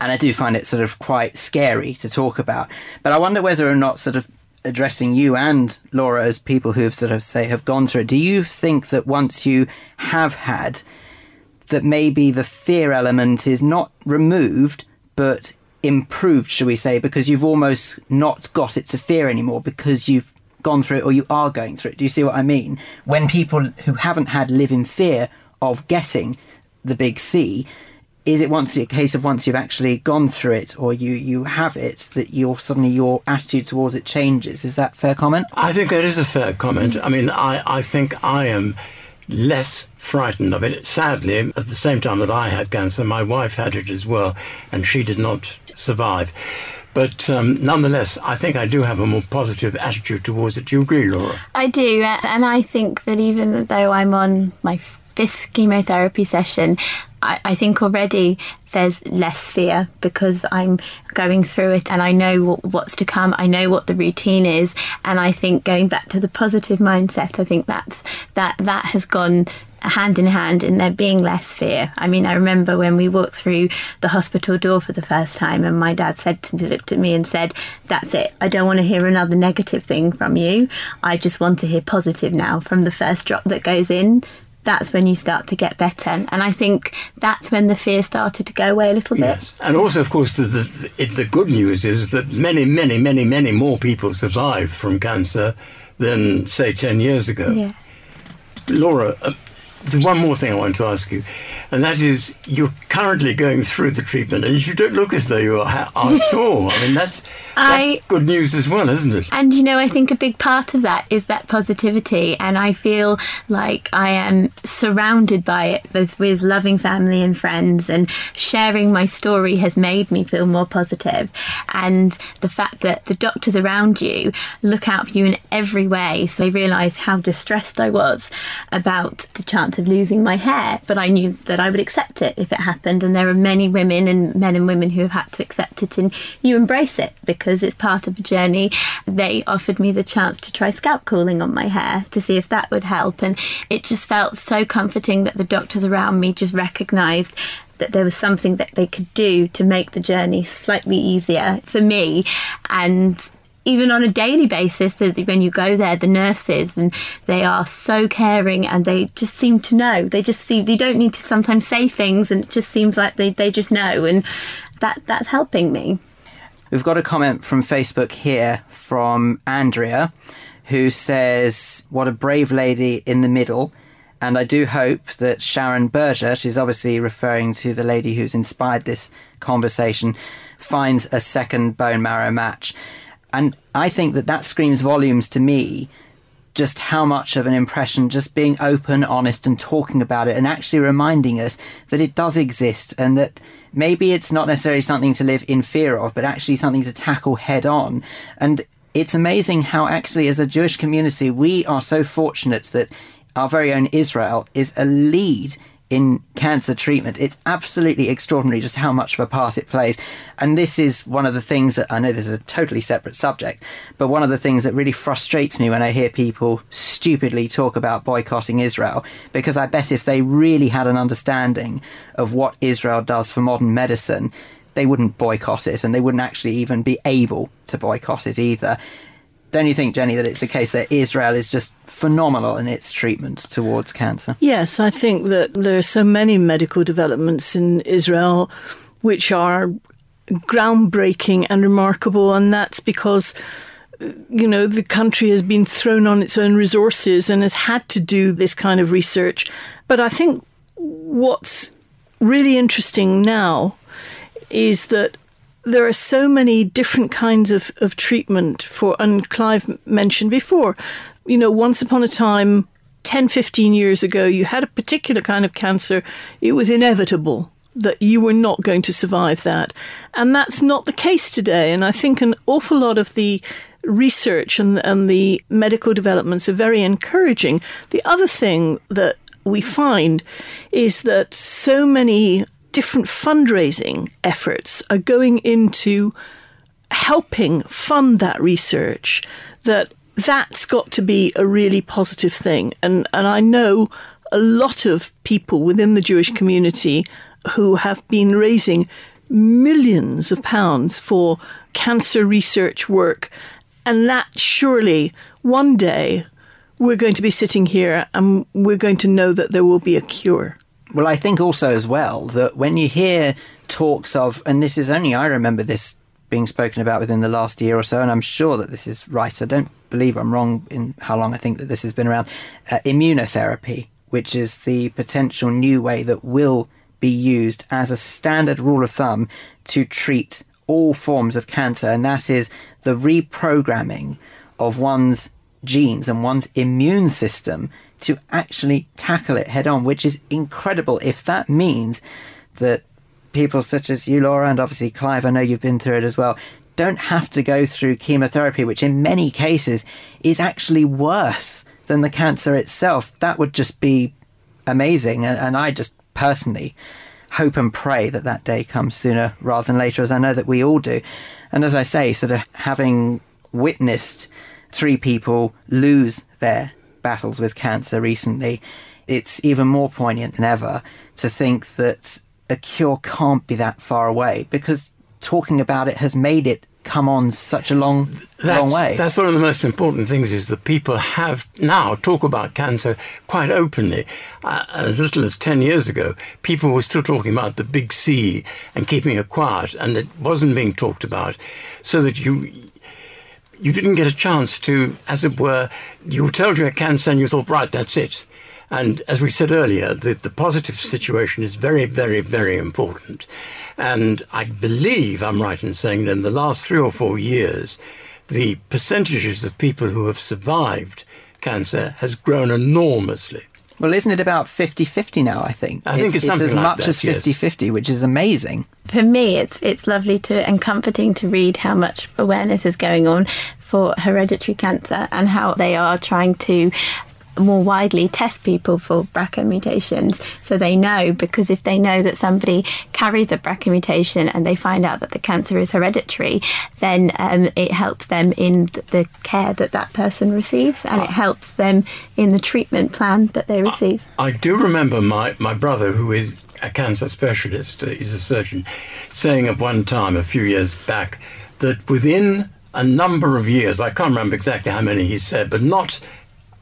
And I do find it sort of quite scary to talk about. But I wonder whether or not, sort of, addressing you and Laura as people who have sort of say have gone through it, do you think that once you have had, that maybe the fear element is not removed, but improved, shall we say, because you've almost not got it to fear anymore because you've gone through it or you are going through it. Do you see what I mean? When people who haven't had live in fear of getting the big C, is it once a case of once you've actually gone through it or you, you have it that your suddenly your attitude towards it changes? Is that fair comment? I think that is a fair comment. I mean, I, I think I am less frightened of it. Sadly, at the same time that I had cancer, my wife had it as well, and she did not survive. But um, nonetheless, I think I do have a more positive attitude towards it. Do you agree, Laura? I do, and I think that even though I'm on my fifth chemotherapy session, I, I, think already there's less fear because I'm going through it and I know what, what's to come. I know what the routine is, and I think going back to the positive mindset, I think that's that that has gone hand in hand in there being less fear. I mean, I remember when we walked through the hospital door for the first time, and my dad said to me, looked at me and said, "That's it. I don't want to hear another negative thing from you. I just want to hear positive now from the first drop that goes in." That's when you start to get better, and I think that's when the fear started to go away a little bit. Yes, and also, of course, the the, the good news is that many, many, many, many more people survive from cancer than say ten years ago. Yeah. Laura, uh, there's one more thing I want to ask you, and that is you're currently going through the treatment, and you don't look as though you are, at all. I mean, that's, I, that's good news as well, isn't it? And you know, I think a big part of that is that positivity, and I feel like I am surrounded by it with, with loving family and friends, and sharing my story has made me feel more positive. And the fact that the doctors around you look out for you in every way, so they realise how distressed I was about the chance chance of losing my hair, but I knew that I would accept it if it happened. And there are many women and men and women who have had to accept it, and you embrace it because it's part of a journey. They offered me the chance to try scalp cooling on my hair to see if that would help, and it just felt so comforting that the doctors around me just recognised that there was something that they could do to make the journey slightly easier for me and even on a daily basis, when you go there, the nurses and they are so caring and they just seem to know. They just seem you don't need to sometimes say things, and it just seems like they, they just know, and that that's helping me. We've got a comment from Facebook here from Andrea, who says, "What a brave lady in the middle." And I do hope that Sharon Berger, she's obviously referring to the lady who's inspired this conversation, finds a second bone marrow match. And I think that that screams volumes to me just how much of an impression just being open, honest, and talking about it, and actually reminding us that it does exist and that maybe it's not necessarily something to live in fear of, but actually something to tackle head on. And it's amazing how, actually, as a Jewish community, we are so fortunate that our very own Israel is a lead in cancer treatment. It's absolutely extraordinary just how much of a part it plays. And this is one of the things that I know this is a totally separate subject, but one of the things that really frustrates me when I hear people stupidly talk about boycotting Israel, because I bet if they really had an understanding of what Israel does for modern medicine, they wouldn't boycott it and they wouldn't actually even be able to boycott it either. Don't you think, Jenny, that it's the case that Israel is just phenomenal in its treatment towards cancer? Yes, I think that there are so many medical developments in Israel which are groundbreaking and remarkable, and that's because you know, the country has been thrown on its own resources and has had to do this kind of research. But I think what's really interesting now is that there are so many different kinds of, of treatment for, and Clive mentioned before, you know, once upon a time, 10, 15 years ago, you had a particular kind of cancer, it was inevitable that you were not going to survive that. And that's not the case today. And I think an awful lot of the research and, and the medical developments are very encouraging. The other thing that we find is that so many different fundraising efforts are going into helping fund that research that that's got to be a really positive thing. And and I know a lot of people within the Jewish community who have been raising millions of pounds for cancer research work. And that surely one day we're going to be sitting here and we're going to know that there will be a cure well, I think also as well that when you hear talks of, and this is only I remember this being spoken about within the last year or so, and I'm sure that this is right. I don't believe I'm wrong in how long I think that this has been around. Uh, immunotherapy, which is the potential new way that will be used as a standard rule of thumb to treat all forms of cancer, and that is the reprogramming of one's genes and one's immune system to actually tackle it head on, which is incredible. If that means that people such as you, Laura, and obviously Clive, I know you've been through it as well, don't have to go through chemotherapy, which in many cases is actually worse than the cancer itself, that would just be amazing. And, and I just personally hope and pray that that day comes sooner rather than later, as I know that we all do. And as I say, sort of having witnessed three people lose their battles with cancer recently, it's even more poignant than ever to think that a cure can't be that far away because talking about it has made it come on such a long, that's, long way. That's one of the most important things is that people have now talk about cancer quite openly. Uh, as little as 10 years ago, people were still talking about the big C and keeping it quiet, and it wasn't being talked about so that you you didn't get a chance to, as it were, you were told you had cancer and you thought, right, that's it. And as we said earlier, the, the positive situation is very, very, very important. And I believe I'm right in saying that in the last three or four years, the percentages of people who have survived cancer has grown enormously. Well, isn't it about 50 50 now? I think. I think it's, it's as like much that, as 50 yes. 50, which is amazing. For me, it's it's lovely to and comforting to read how much awareness is going on for hereditary cancer and how they are trying to more widely test people for BRCA mutations. So they know because if they know that somebody carries a BRCA mutation and they find out that the cancer is hereditary then um, it helps them in the care that that person receives and it helps them in the treatment plan that they receive. I do remember my, my brother who is a cancer specialist uh, he's a surgeon saying at one time a few years back that within a number of years, I can't remember exactly how many he said, but not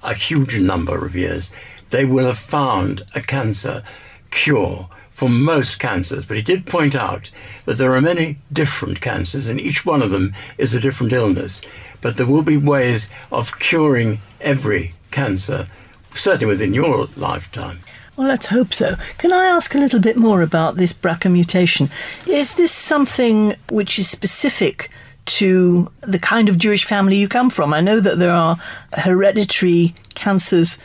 a huge number of years, they will have found a cancer cure for most cancers. But he did point out that there are many different cancers, and each one of them is a different illness. But there will be ways of curing every cancer, certainly within your lifetime. Well, let's hope so. Can I ask a little bit more about this BRCA mutation? Is this something which is specific to the kind of Jewish family you come from? I know that there are hereditary cancers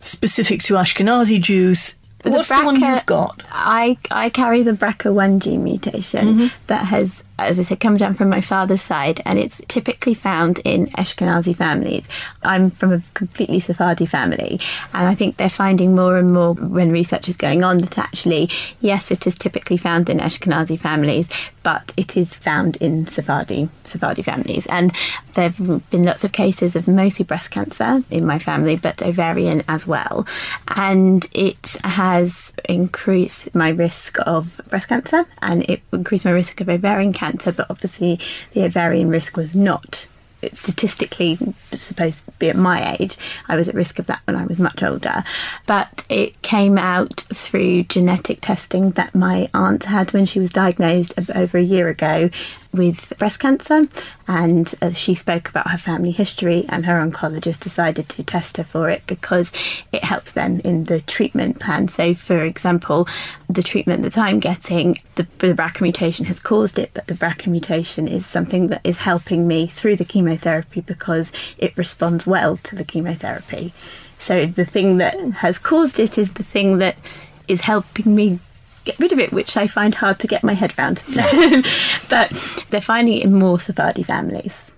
specific to Ashkenazi Jews. What's the, BRCA, the one you've got? I, I carry the BRCA1 gene mutation mm-hmm. that has as I said, come down from my father's side, and it's typically found in Ashkenazi families. I'm from a completely Sephardi family, and I think they're finding more and more when research is going on that actually, yes, it is typically found in Ashkenazi families, but it is found in Sephardi Sephardi families. And there have been lots of cases of mostly breast cancer in my family, but ovarian as well, and it has increased my risk of breast cancer, and it increased my risk of ovarian cancer cancer, but obviously the ovarian risk was not statistically supposed to be at my age. I was at risk of that when I was much older. But it came out through genetic testing that my aunt had when she was diagnosed over a year ago with breast cancer, and uh, she spoke about her family history, and her oncologist decided to test her for it because it helps them in the treatment plan. So, for example, the treatment that I'm getting, the, the BRCA mutation has caused it, but the BRCA mutation is something that is helping me through the chemotherapy because it responds well to the chemotherapy. So, the thing that has caused it is the thing that is helping me get rid of it, which I find hard to get my head around. but they're finding it in more Sephardi families.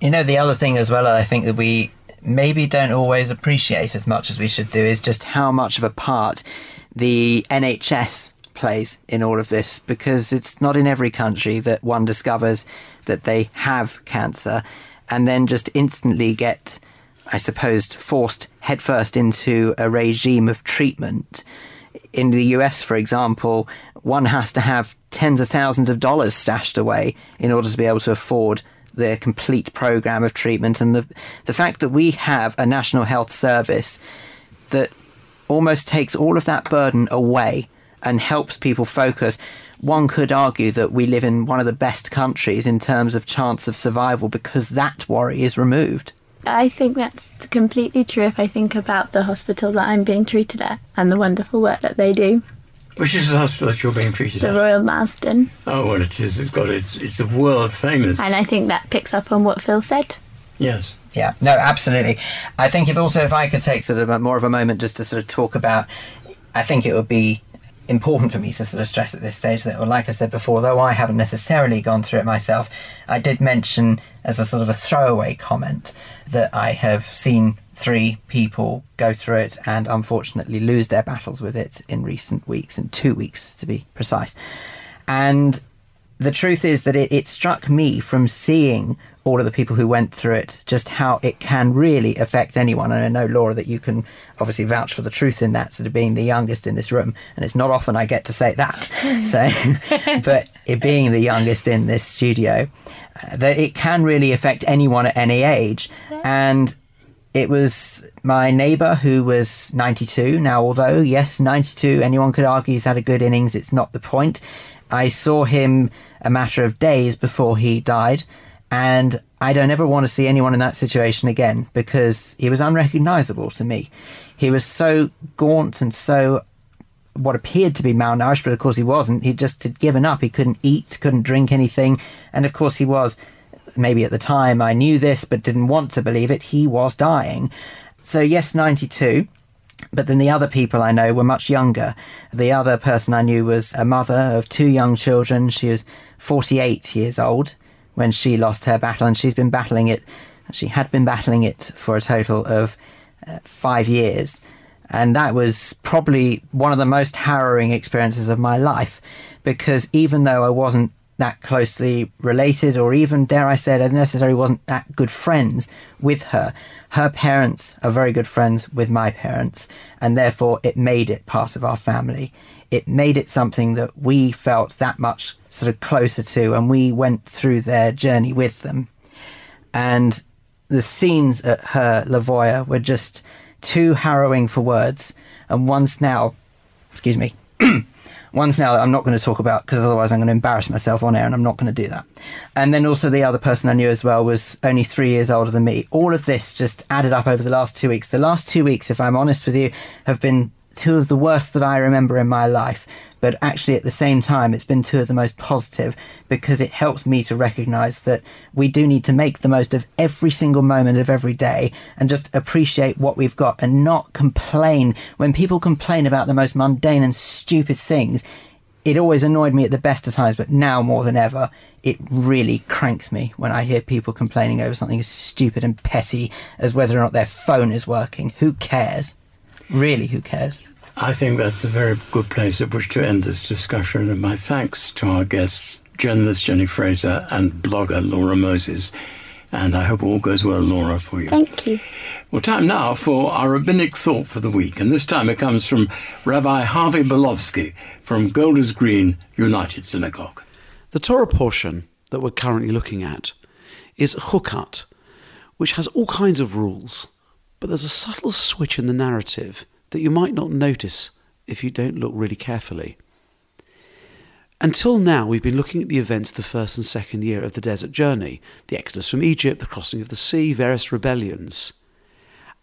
You know, the other thing as well, I think that we maybe don't always appreciate as much as we should do is just how much of a part the NHS plays in all of this because it's not in every country that one discovers that they have cancer and then just instantly get, I suppose, forced headfirst into a regime of treatment in the US, for example, one has to have tens of thousands of dollars stashed away in order to be able to afford the complete program of treatment. And the, the fact that we have a national health service that almost takes all of that burden away and helps people focus. One could argue that we live in one of the best countries in terms of chance of survival because that worry is removed. I think that's completely true if I think about the hospital that I'm being treated at and the wonderful work that they do. Which is the hospital that you're being treated the at? The Royal Marsden. Oh, well, it is. It's got it's it's a world famous. And I think that picks up on what Phil said. Yes. Yeah. No, absolutely. I think if also if I could take sort of a, more of a moment just to sort of talk about, I think it would be important for me to sort of stress at this stage that, well, like I said before, though I haven't necessarily gone through it myself, I did mention as a sort of a throwaway comment that I have seen three people go through it and unfortunately lose their battles with it in recent weeks, in two weeks to be precise. And the truth is that it, it struck me from seeing all of the people who went through it, just how it can really affect anyone. And I know, Laura, that you can obviously vouch for the truth in that, sort of being the youngest in this room. And it's not often I get to say that. so, but it being the youngest in this studio, that it can really affect anyone at any age. And it was my neighbour who was 92. Now, although, yes, 92, anyone could argue he's had a good innings, it's not the point. I saw him a matter of days before he died. And I don't ever want to see anyone in that situation again because he was unrecognizable to me. He was so gaunt and so what appeared to be malnourished, but of course he wasn't. He just had given up. He couldn't eat, couldn't drink anything. And of course he was, maybe at the time I knew this, but didn't want to believe it, he was dying. So, yes, 92. But then the other people I know were much younger. The other person I knew was a mother of two young children. She was 48 years old when she lost her battle, and she's been battling it. She had been battling it for a total of uh, five years. And that was probably one of the most harrowing experiences of my life because even though I wasn't that closely related, or even, dare I say, I necessarily wasn't that good friends with her, her parents are very good friends with my parents, and therefore it made it part of our family. It made it something that we felt that much sort of closer to, and we went through their journey with them. And the scenes at her levaya were just too harrowing for words. And once now, excuse me, ones now that I'm not going to talk about because otherwise I'm going to embarrass myself on air and I'm not going to do that. And then also the other person I knew as well was only three years older than me. All of this just added up over the last two weeks. The last two weeks, if I'm honest with you, have been two of the worst that I remember in my life. But actually, at the same time, it's been two of the most positive because it helps me to recognize that we do need to make the most of every single moment of every day and just appreciate what we've got and not complain. When people complain about the most mundane and stupid things, it always annoyed me at the best of times, but now more than ever, it really cranks me when I hear people complaining over something as stupid and petty as whether or not their phone is working. Who cares? Really, who cares? I think that's a very good place at which to end this discussion. And my thanks to our guests, journalist Jenny Fraser and blogger Laura Moses. And I hope all goes well, Laura, for you. Thank you. Well, time now for our rabbinic thought for the week. And this time it comes from Rabbi Harvey Belovski from Golders Green United Synagogue. The Torah portion that we're currently looking at is Chukat, which has all kinds of rules, but there's a subtle switch in the narrative that you might not notice if you don't look really carefully. Until now, we've been looking at the events of the first and second year of the desert journey the exodus from Egypt, the crossing of the sea, various rebellions.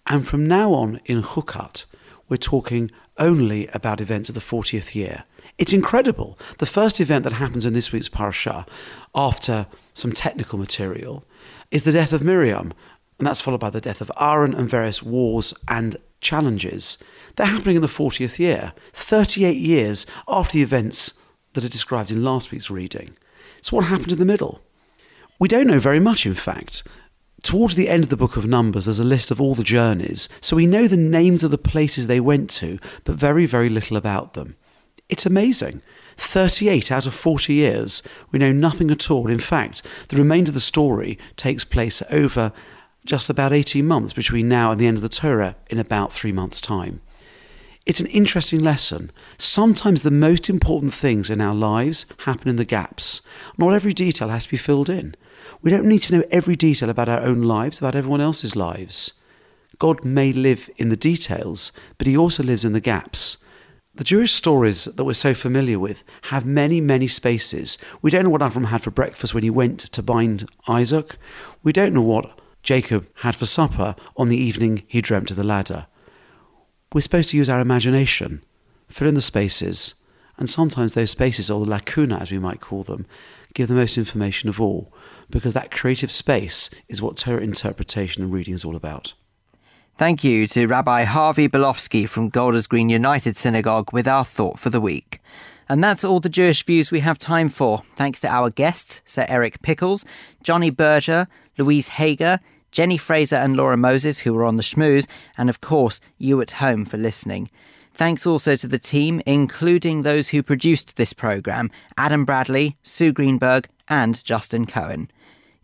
And from now on in Chukat, we're talking only about events of the 40th year. It's incredible. The first event that happens in this week's parasha, after some technical material, is the death of Miriam, and that's followed by the death of Aaron and various wars and challenges. They're happening in the 40th year, 38 years after the events that are described in last week's reading. So, what happened in the middle? We don't know very much, in fact. Towards the end of the book of Numbers, there's a list of all the journeys, so we know the names of the places they went to, but very, very little about them. It's amazing. 38 out of 40 years, we know nothing at all. In fact, the remainder of the story takes place over just about 18 months between now and the end of the Torah in about three months' time. It's an interesting lesson. Sometimes the most important things in our lives happen in the gaps. Not every detail has to be filled in. We don't need to know every detail about our own lives, about everyone else's lives. God may live in the details, but He also lives in the gaps. The Jewish stories that we're so familiar with have many, many spaces. We don't know what Avram had for breakfast when he went to bind Isaac. We don't know what Jacob had for supper on the evening he dreamt of the ladder. We're supposed to use our imagination, fill in the spaces, and sometimes those spaces, or the lacuna as we might call them, give the most information of all, because that creative space is what Torah interpretation and reading is all about. Thank you to Rabbi Harvey Belovski from Golders Green United Synagogue with our thought for the week. And that's all the Jewish views we have time for. Thanks to our guests, Sir Eric Pickles, Jonni Berger, Louise Hager, Jenny Fraser and Laura Moses, who were on the schmooze, and of course, you at home for listening. Thanks also to the team, including those who produced this programme Adam Bradley, Sue Greenberg, and Justin Cohen.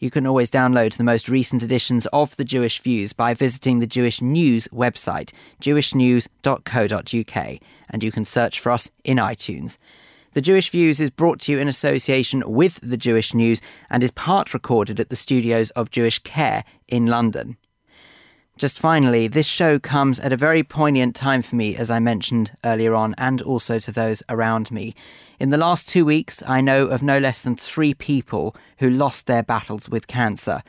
You can always download the most recent editions of the Jewish Views by visiting the Jewish News website, jewishnews.co.uk, and you can search for us in iTunes. The Jewish Views is brought to you in association with the Jewish News and is part recorded at the studios of Jewish Care in London. Just finally, this show comes at a very poignant time for me, as I mentioned earlier on, and also to those around me. In the last two weeks, I know of no less than three people who lost their battles with cancer.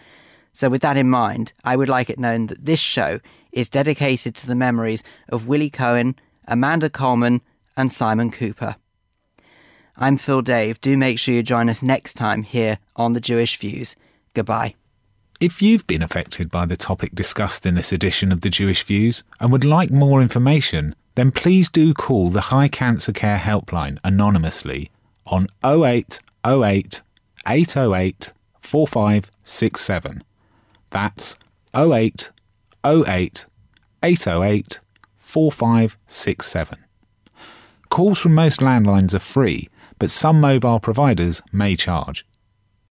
So, with that in mind, I would like it known that this show is dedicated to the memories of Willie Cohen, Amanda Coleman, and Simon Cooper. I'm Phil Dave. Do make sure you join us next time here on the Jewish Views. Goodbye. If you've been affected by the topic discussed in this edition of the Jewish Views and would like more information, then please do call the Chai Cancer Care Helpline anonymously on 0808 808 4567. That's 0808 808 4567. Calls from most landlines are free but some mobile providers may charge.